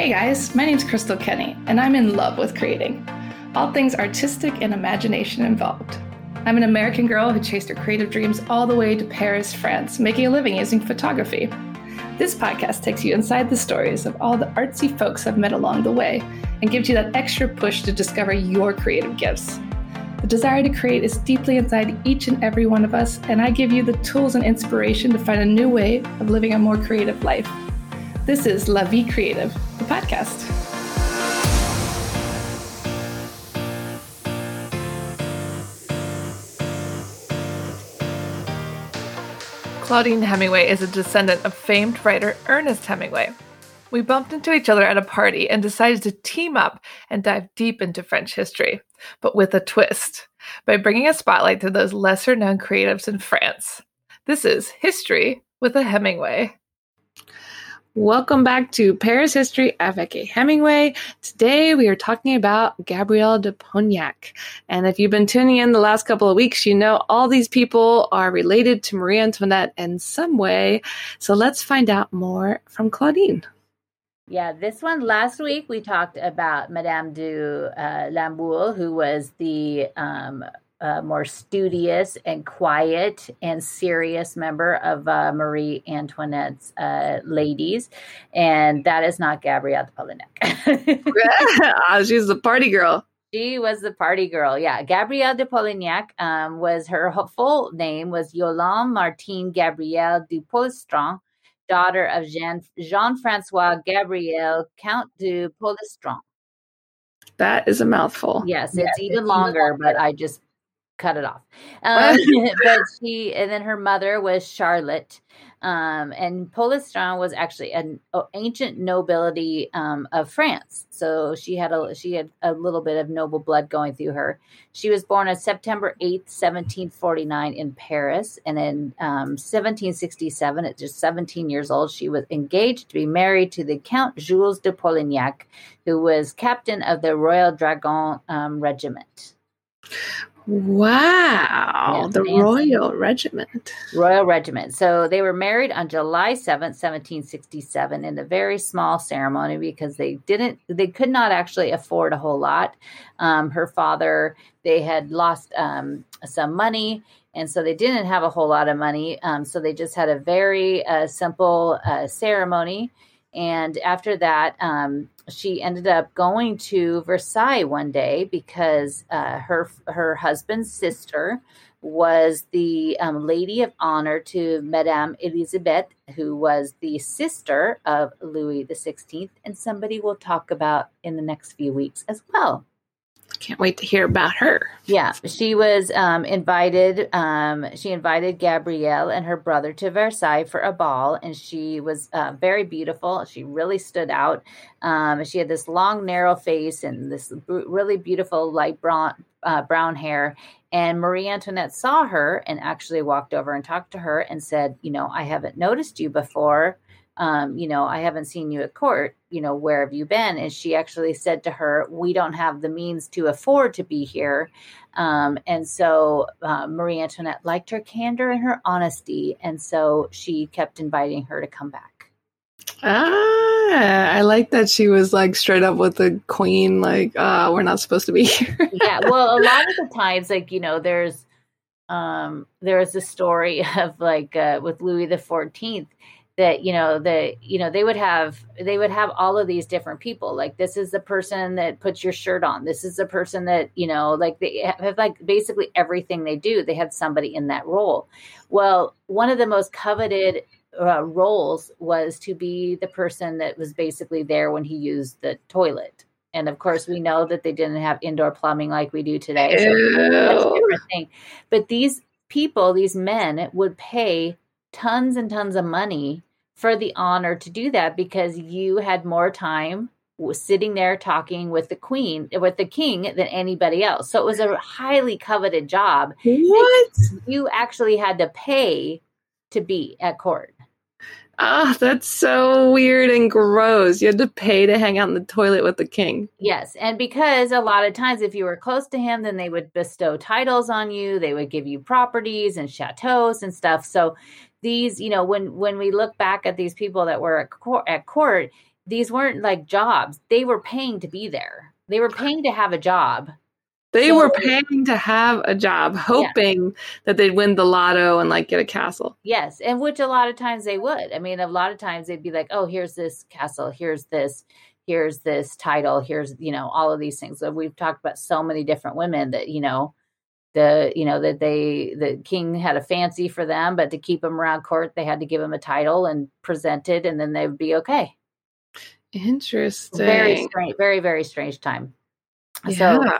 Hey guys, my name's Crystal Kenny, and I'm in love with creating. All things artistic and imagination involved. I'm an American girl who chased her creative dreams all the way to Paris, France, making a living using photography. This podcast takes you inside the stories of all the artsy folks I've met along the way and gives you that extra push to discover your creative gifts. The desire to create is deeply inside each and every one of us, and I give you the tools and inspiration to find a new way of living a more creative life. This is La Vie Creative, the podcast. Claudine Hemingway is a descendant of famed writer Ernest Hemingway. We bumped into each other at a party and decided to team up and dive deep into French history, but with a twist, by bringing a spotlight to those lesser known creatives in France. This is History with a Hemingway. Welcome back to Paris History avec Hemingway. Today we are talking about Gabrielle de Polignac. And if you've been tuning in the last couple of weeks, you know all these people are related to Marie Antoinette in some way. So let's find out more from Claudine. Yeah, this one last week we talked about Madame de uh, who was the um, uh, more studious and quiet and serious member of uh, Marie Antoinette's uh, ladies, and that is not Gabrielle de Polignac. Ah, she's the party girl. She was the party girl. Yeah, Gabrielle de Polignac um, was her full name was Yolande Martine Gabrielle du Polastron, daughter of Jean Jean Francois Gabriel Count de Polastron. That is a mouthful. Yes, it's, yes, even, it's longer, even, longer, but I just cut it off. Um, but she, and then her mother was Charlotte. Um, and Polastron was actually an ancient nobility um, of France, so she had a she had a little bit of noble blood going through her. She was born on September eighth, seventeen forty nine, in Paris, and in um, seventeen sixty seven, at just seventeen years old, she was engaged to be married to the Count Jules de Polignac, who was captain of the Royal Dragon um, Regiment. Wow, the Royal Regiment. Royal Regiment. So they were married on July 7th, 1767 in a very small ceremony because they didn't they could not actually afford a whole lot. Um, her father, they had lost um, some money and so they didn't have a whole lot of money. Um, so they just had a very uh, simple uh, ceremony. And after that, um, she ended up going to Versailles one day because uh, her her husband's sister was the um, lady of honor to Madame Elisabeth, who was the sister of Louis the Sixteenth, and somebody we'll talk about in the next few weeks as well. Can't wait to hear about her. Yeah, she was um, invited. Um, she invited Gabrielle and her brother to Versailles for a ball, and she was uh, very beautiful. She really stood out. Um, she had this long, narrow face and this really beautiful light brown uh, brown hair. And Marie Antoinette saw her and actually walked over and talked to her and said, "You know, I haven't noticed you before." Um, you know, I haven't seen you at court. You know, where have you been? And she actually said to her, We don't have the means to afford to be here. Um, and so uh, Marie Antoinette liked her candor and her honesty. And so she kept inviting her to come back. Ah, I like that she was like straight up with the queen, like, uh, we're not supposed to be here. yeah. Well, a lot of the times, like, you know, there's, um, there is a story of like, uh, with Louis the 14th that you know that you know they would have they would have all of these different people. Like this is the person that puts your shirt on. This is the person that you know like they have like basically everything they do they had somebody in that role. Well one of the most coveted uh, roles was to be the person that was basically there when he used the toilet. And of course we know that they didn't have indoor plumbing like we do today so but these people these men would pay tons and tons of money for the honor to do that because you had more time sitting there talking with the queen with the king than anybody else so it was a highly coveted job what you actually had to pay to be at court Ah, oh, that's so weird and gross. You had to pay to hang out in the toilet with the king. Yes. And because a lot of times, if you were close to him, then they would bestow titles on you. They would give you properties and chateaus and stuff. So these, you know, when when we look back at these people that were at court, at court these weren't like jobs. They were paying to be there. They were paying to have a job. They so, were paying to have a job, hoping yeah. that they'd win the lotto and like get a castle. Yes, and which a lot of times they would. I mean, a lot of times they'd be like, "Oh, here's this castle. Here's this. Here's this title. Here's you know all of these things." So we've talked about so many different women that you know the you know that they the king had a fancy for them, but to keep them around court, they had to give them a title and present it, and then they would be okay. Interesting. Very strange. Very very strange time. Yeah. So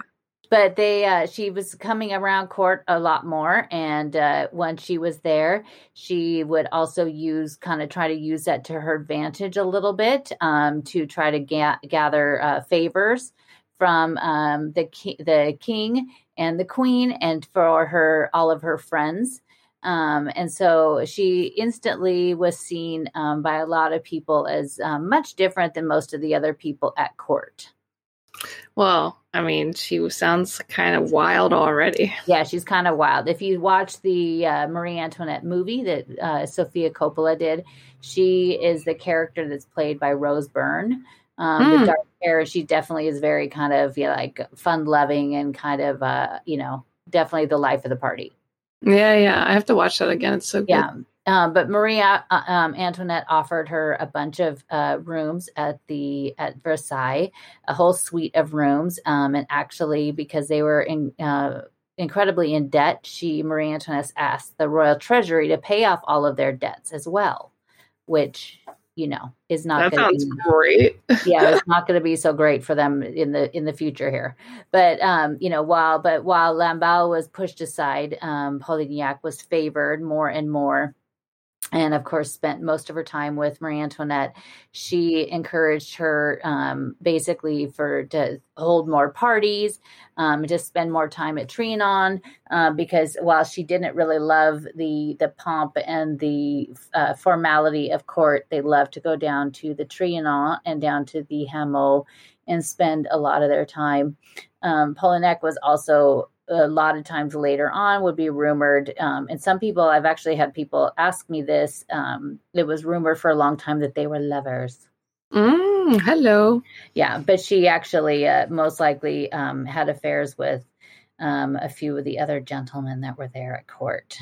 but they uh, she was coming around court a lot more and uh, when she was there she would also use kind of try to use that to her advantage a little bit um, to try to ga- gather uh, favors from um, the ki- the king and the queen and for her all of her friends um, and so she instantly was seen um, by a lot of people as um, much different than most of the other people at court well, I mean, she sounds kind of wild already. Yeah, she's kind of wild. If you watch the uh, Marie Antoinette movie that uh, Sofia Coppola did, she is the character that's played by Rose Byrne. Um, mm. The hmm. dark she definitely is very kind of you know, like fun loving and kind of uh, you know definitely the life of the party. Yeah, yeah, I have to watch that again. It's so good. Yeah, um, but Maria uh, um, Antoinette offered her a bunch of uh, rooms at the at Versailles, a whole suite of rooms, um, and actually because they were in, uh, incredibly in debt, she Marie Antoinette asked the royal treasury to pay off all of their debts as well, which you know is not that sounds be, great. Yeah it's not going to be so great for them in the in the future here. But um you know while but while lamballe was pushed aside um polignac was favored more and more and of course spent most of her time with marie antoinette. She encouraged her um, basically for to hold more parties um, to spend more time at trianon uh, because while she didn't really love the the pomp and the uh, formality of court they loved to go down to the trianon and down to the hameau and spend a lot of their time. Um, Polignac was also a lot of times later on would be rumored. Um, and some people, I've actually had people ask me this. Um, it was rumored for a long time that they were lovers. Mm, hello. Yeah, but she actually uh, most likely um, had affairs with um, a few of the other gentlemen that were there at court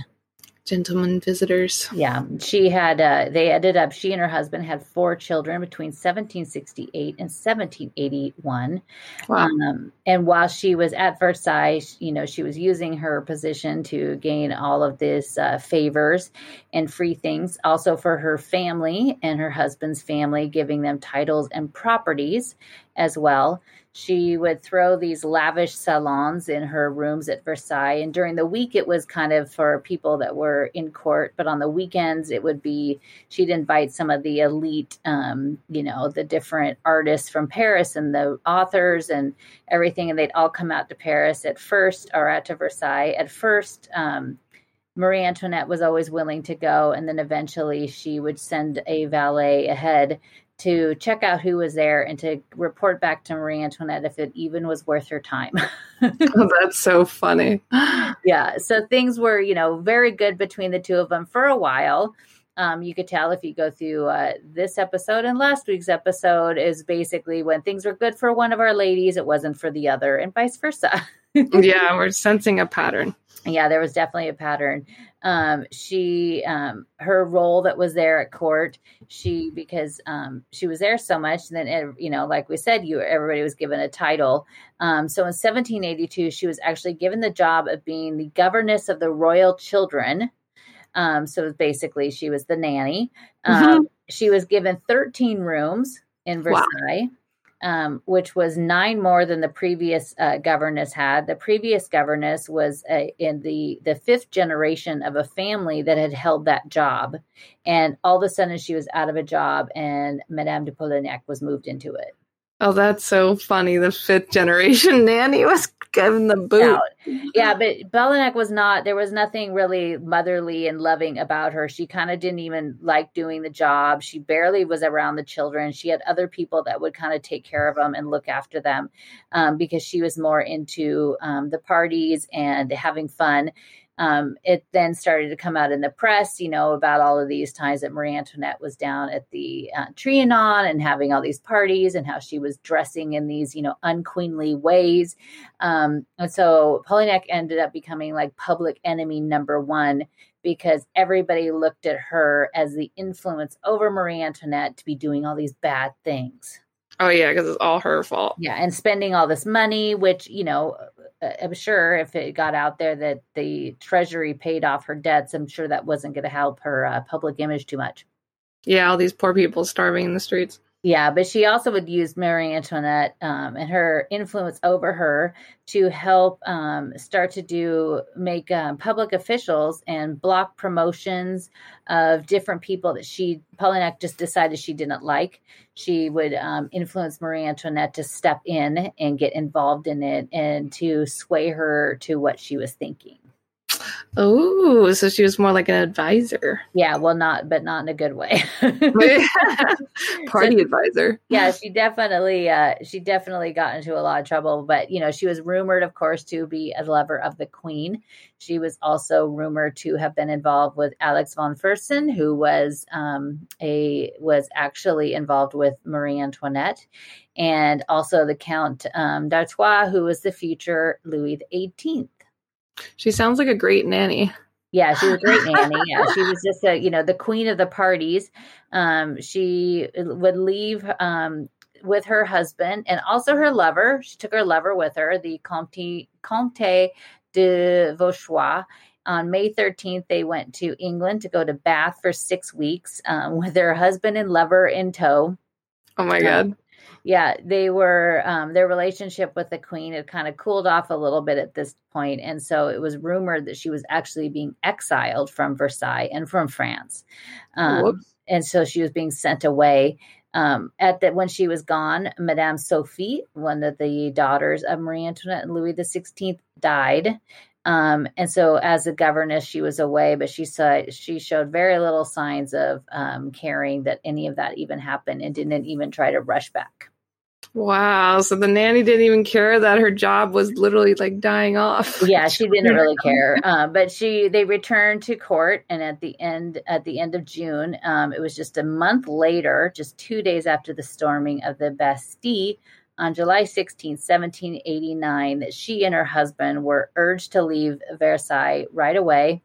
gentlemen visitors. Yeah, she had. Uh, they ended up. She and her husband had four children between 1768 and 1781. Wow. Um, and while she was at Versailles, you know, she was using her position to gain all of this uh, favors and free things, also for her family and her husband's family, giving them titles and properties as well she would throw these lavish salons in her rooms at Versailles. And during the week, it was kind of for people that were in court. But on the weekends, it would be she'd invite some of the elite, um, you know, the different artists from Paris and the authors and everything. And they'd all come out to Paris at first or out to Versailles. At first, um, Marie Antoinette was always willing to go. And then eventually she would send a valet ahead to check out who was there and to report back to Marie Antoinette if it even was worth her time. oh, that's so funny. yeah. So things were, you know, very good between the two of them for a while. Um, you could tell if you go through uh, this episode and last week's episode is basically when things were good for one of our ladies, it wasn't for the other, and vice versa. yeah, we're sensing a pattern. Yeah, there was definitely a pattern. Um, she um, her role that was there at court she because um, she was there so much and then you know like we said you everybody was given a title. Um, so in 1782 she was actually given the job of being the governess of the royal children. Um, so basically she was the nanny. Um, mm-hmm. she was given 13 rooms in versailles. wow um, which was nine more than the previous uh, governess had. The previous governess was uh, in the the fifth generation of a family that had held that job, and all of a sudden she was out of a job, and Madame de Polignac was moved into it. Oh, that's so funny. The fifth generation nanny was given the boot. Yeah, but Polignac was not, there was nothing really motherly and loving about her. She kind of didn't even like doing the job. She barely was around the children. She had other people that would kind of take care of them and look after them um, because she was more into um, the parties and having fun. Um, it then started to come out in the press, you know, about all of these times that Marie Antoinette was down at the uh, Trianon and having all these parties and how she was dressing in these, you know, unqueenly ways. Um, and so Polignac ended up becoming like public enemy number one because everybody looked at her as the influence over Marie Antoinette to be doing all these bad things. Oh yeah, because it's all her fault. Yeah, and spending all this money, which you know, I'm sure if it got out there that the Treasury paid off her debts, I'm sure that wasn't going to help her uh, public image too much. Yeah, all these poor people starving in the streets. Yeah, but she also would use Marie Antoinette um, and her influence over her to help um, start to do make um, public officials and block promotions of different people that she Polignac just decided she didn't like. She would um, influence Marie Antoinette to step in and get involved in it and to sway her to what she was thinking. Oh, so she was more like an advisor. Yeah, well, not, but not in a good way. Party so, advisor. Yeah, she definitely, uh, she definitely got into a lot of trouble. But you know, she was rumored, of course, to be a lover of the queen. She was also rumored to have been involved with Axel von Fersen, who was um, a was actually involved with Marie Antoinette, and also the Count um, d'Artois, who was the future Louis the Eighteenth. She sounds like a great nanny. Yeah, she was a great nanny. Yeah, she was just a you know the queen of the parties. Um, she would leave um, with her husband and also her lover. She took her lover with her, the Comte Comte de Vauchois. On May 13th, they went to England to go to Bath for six weeks um, with their husband and lover in tow. Oh my God yeah, they were um, their relationship with the queen had kind of cooled off a little bit at this point, and so it was rumored that she was actually being exiled from Versailles and from France, um, and so she was being sent away. Um, at that when she was gone, Madame Sophie, one of the daughters of Marie Antoinette and Louis the Sixteenth, died. Um, and so, as a governess, she was away, but she said she showed very little signs of um, caring that any of that even happened, and didn't even try to rush back. Wow. So the nanny didn't even care that her job was literally like dying off. Yeah, she didn't really care. Uh, but she they returned to court, and at the end at the end of June, um, it was just a month later, just two days after the storming of the Bastille, on July 16, 1789, that she and her husband were urged to leave Versailles right away.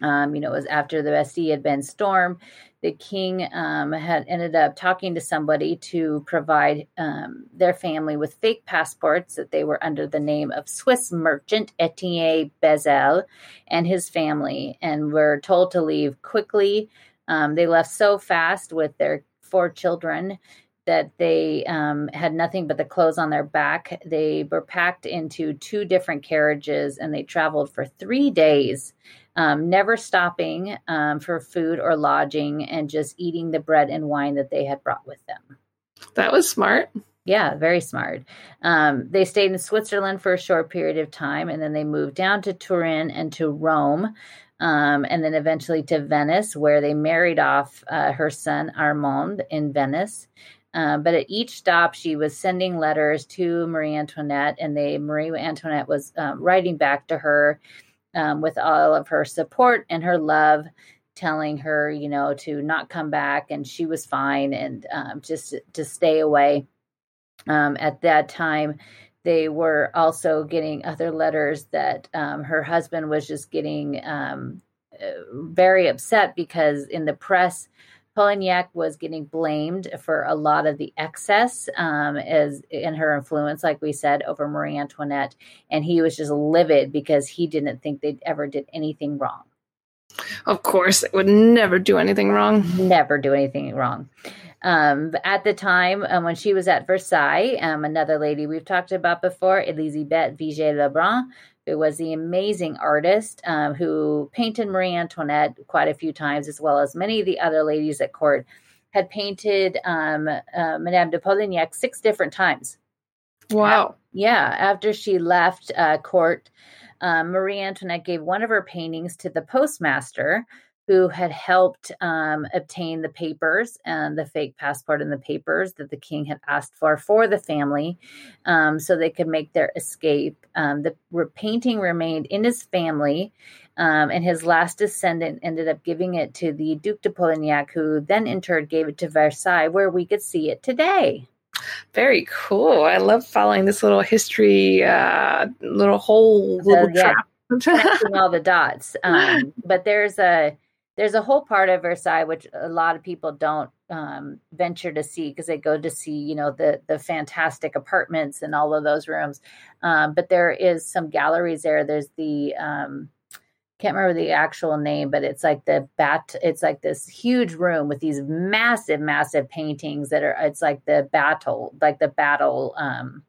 Um, you know, it was after the Bastille had been stormed. The king um, had ended up talking to somebody to provide um, their family with fake passports that they were under the name of Swiss merchant Etienne Bezel and his family, and were told to leave quickly. Um, they left so fast with their four children that they um, had nothing but the clothes on their back. They were packed into two different carriages and they traveled for three days, um, never stopping um, for food or lodging and just eating the bread and wine that they had brought with them. That was smart. Yeah, very smart. Um, they stayed in Switzerland for a short period of time and then they moved down to Turin and to Rome. Um, and then eventually to Venice, where they married off uh, her son Armand in Venice. Uh, but at each stop, she was sending letters to Marie Antoinette, and they Marie Antoinette was um, writing back to her um, with all of her support and her love, telling her, you know, to not come back, and she was fine, and um, just to stay away. Um, at that time, they were also getting other letters that um, her husband was just getting um, uh, very upset because in the press Polignac was getting blamed for a lot of the excess um, as in her influence, like we said, over Marie Antoinette, and he was just livid because he didn't think they ever did anything wrong. Of course, they would never do anything wrong. Never do anything wrong. Um, at the time um, when she was at Versailles, um, another lady we've talked about before, Elisabeth Vigée Lebrun, who was the amazing artist um, who painted Marie Antoinette quite a few times, as well as many of the other ladies at court, had painted um, uh, Madame de Polignac six different times. Wow. Uh, yeah. After she left uh, court, um, Marie Antoinette gave one of her paintings to the postmaster, who had helped um, obtain the papers and the fake passport and the papers that the king had asked for for the family um, so they could make their escape. Um, the painting remained in his family, um, and his last descendant ended up giving it to the Duc de Polignac, who then in turn gave it to Versailles, where we could see it today. Very cool. I love following this little history, uh, little whole little So, yeah, trap. connecting all the dots. Um, but there's a there's a whole part of Versailles which a lot of people don't um, venture to see because they go to see you know the the fantastic apartments and all of those rooms. Um, but there is some galleries there. There's the um, can't remember the actual name, but it's like the bat. It's like this huge room with these massive, massive paintings that are. It's like the battle, like the battle. Um,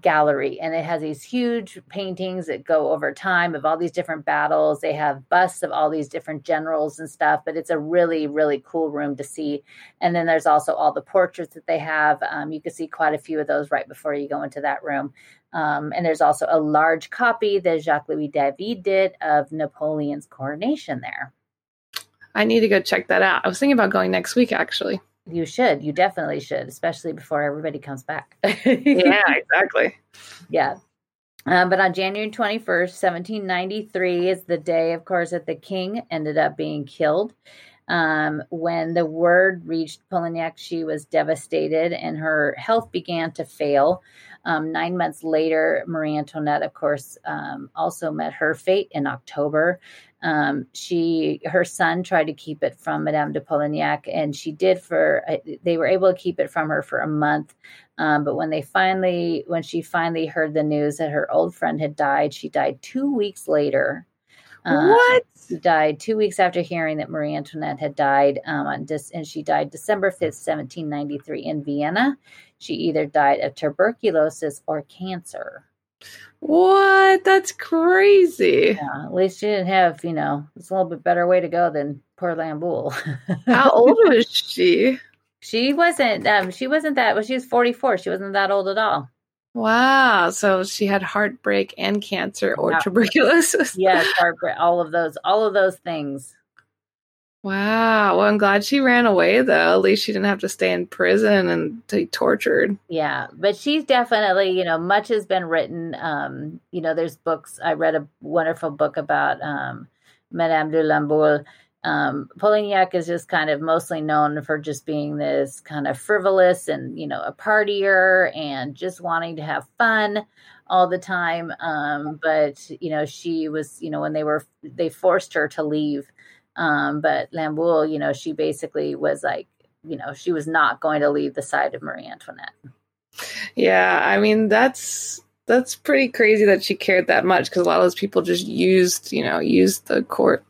gallery and it has these huge paintings that go over time of all these different battles. They have busts of all these different generals and stuff but it's a really really cool room to see. And then there's also all the portraits that they have. Um, you can see quite a few of those right before you go into that room. Um, and there's also a large copy that jacques louis david did of napoleon's coronation there. I need to go check that out. I was thinking about going next week, actually. You should you definitely should especially before everybody comes back Yeah, exactly. Yeah. Um, but on January 21st, 1793 is the day, of course, that the king ended up being killed. Um, when the word reached Polignac, she was devastated and her health began to fail. Um, nine months later, Marie Antoinette, of course, um, also met her fate in October. Um, she, her son, tried to keep it from Madame de Polignac, and she did for. uh, They were able to keep it from her for a month, um, but when they finally, when she finally heard the news that her old friend had died, she died two weeks later. Um, what? She died two weeks after hearing that Marie Antoinette had died, um, on dis- and she died December fifth, seventeen ninety three, in Vienna. She either died of tuberculosis or cancer. What? That's crazy. Yeah, at least she didn't have, you know, it's a little bit better way to go than poor Lamballe. How old was she? she wasn't. Um, she wasn't that. Well, she was forty four. She wasn't that old at all. Wow. So she had heartbreak and cancer or Yeah. tuberculosis. Yes, heartbreak, all of those, all of those things. Wow. Well, I'm glad she ran away, though. At least she didn't have to stay in prison and be tortured. Yeah, but she's definitely, you know, much has been written. Um, you know, there's books. I read a wonderful book about um, Madame de Lamballe. Um, Polignac is just kind of mostly known for just being this kind of frivolous and, you know, a partier and just wanting to have fun all the time. Um, but, you know, she was, you know, when they were, they forced her to leave. Um, but Lamballe, you know, she basically was like, you know, she was not going to leave the side of Marie Antoinette. Yeah. I mean, that's. That's pretty crazy that she cared that much because a lot of those people just used, you know, used the court.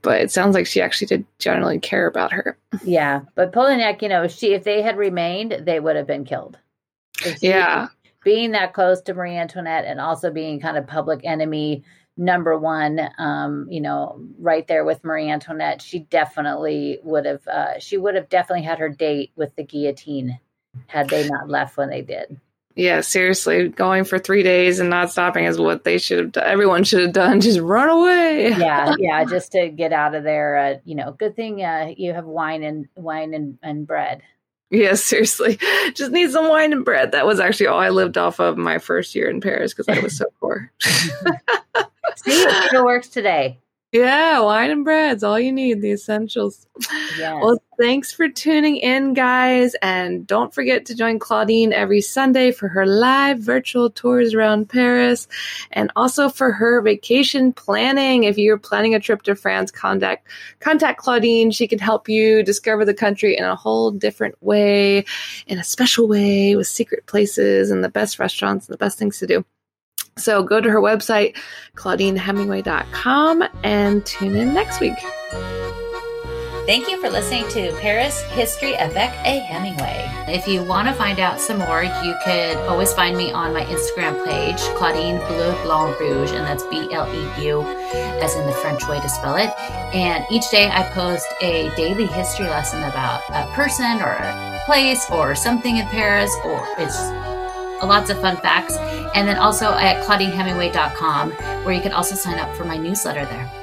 But it sounds like she actually did generally care about her. Yeah, but Polignac, you know, she if they had remained, they would have been killed. She- Yeah. being that close to Marie Antoinette and also being kind of public enemy number one, um, you know, right there with Marie Antoinette, she definitely would have. Uh, she would have definitely had her date with the guillotine had they not left when they did. Yeah, seriously, going for three days and not stopping is what they should have done. Everyone should have done. Just run away. Yeah, yeah, just to get out of there. Uh, you know, good thing uh, you have wine and wine and, and bread. Yeah, seriously. Just need some wine and bread. That was actually all I lived off of my first year in Paris because I was so poor. See, it still works today. yeah, wine and bread's all you need, the essentials. Yeah. Well, thanks for tuning in, guys. And don't forget to join Claudine every Sunday for her live virtual tours around Paris and also for her vacation planning. If you're planning a trip to France, contact, contact Claudine. She can help you discover the country in a whole different way, in a special way with secret places and the best restaurants and the best things to do. So go to her website, claudinehemingway.com, and tune in next week. Thank you for listening to Paris History avec a Hemingway. If you want to find out some more, you could always find me on my Instagram page, Claudine Bleu Blanc Rouge, and that's B L E U, as in the French way to spell it. And each day I post a daily history lesson about a person or a place or something in Paris, or it's lots of fun facts. And then also at claudinehemingway.com, where you can also sign up for my newsletter there.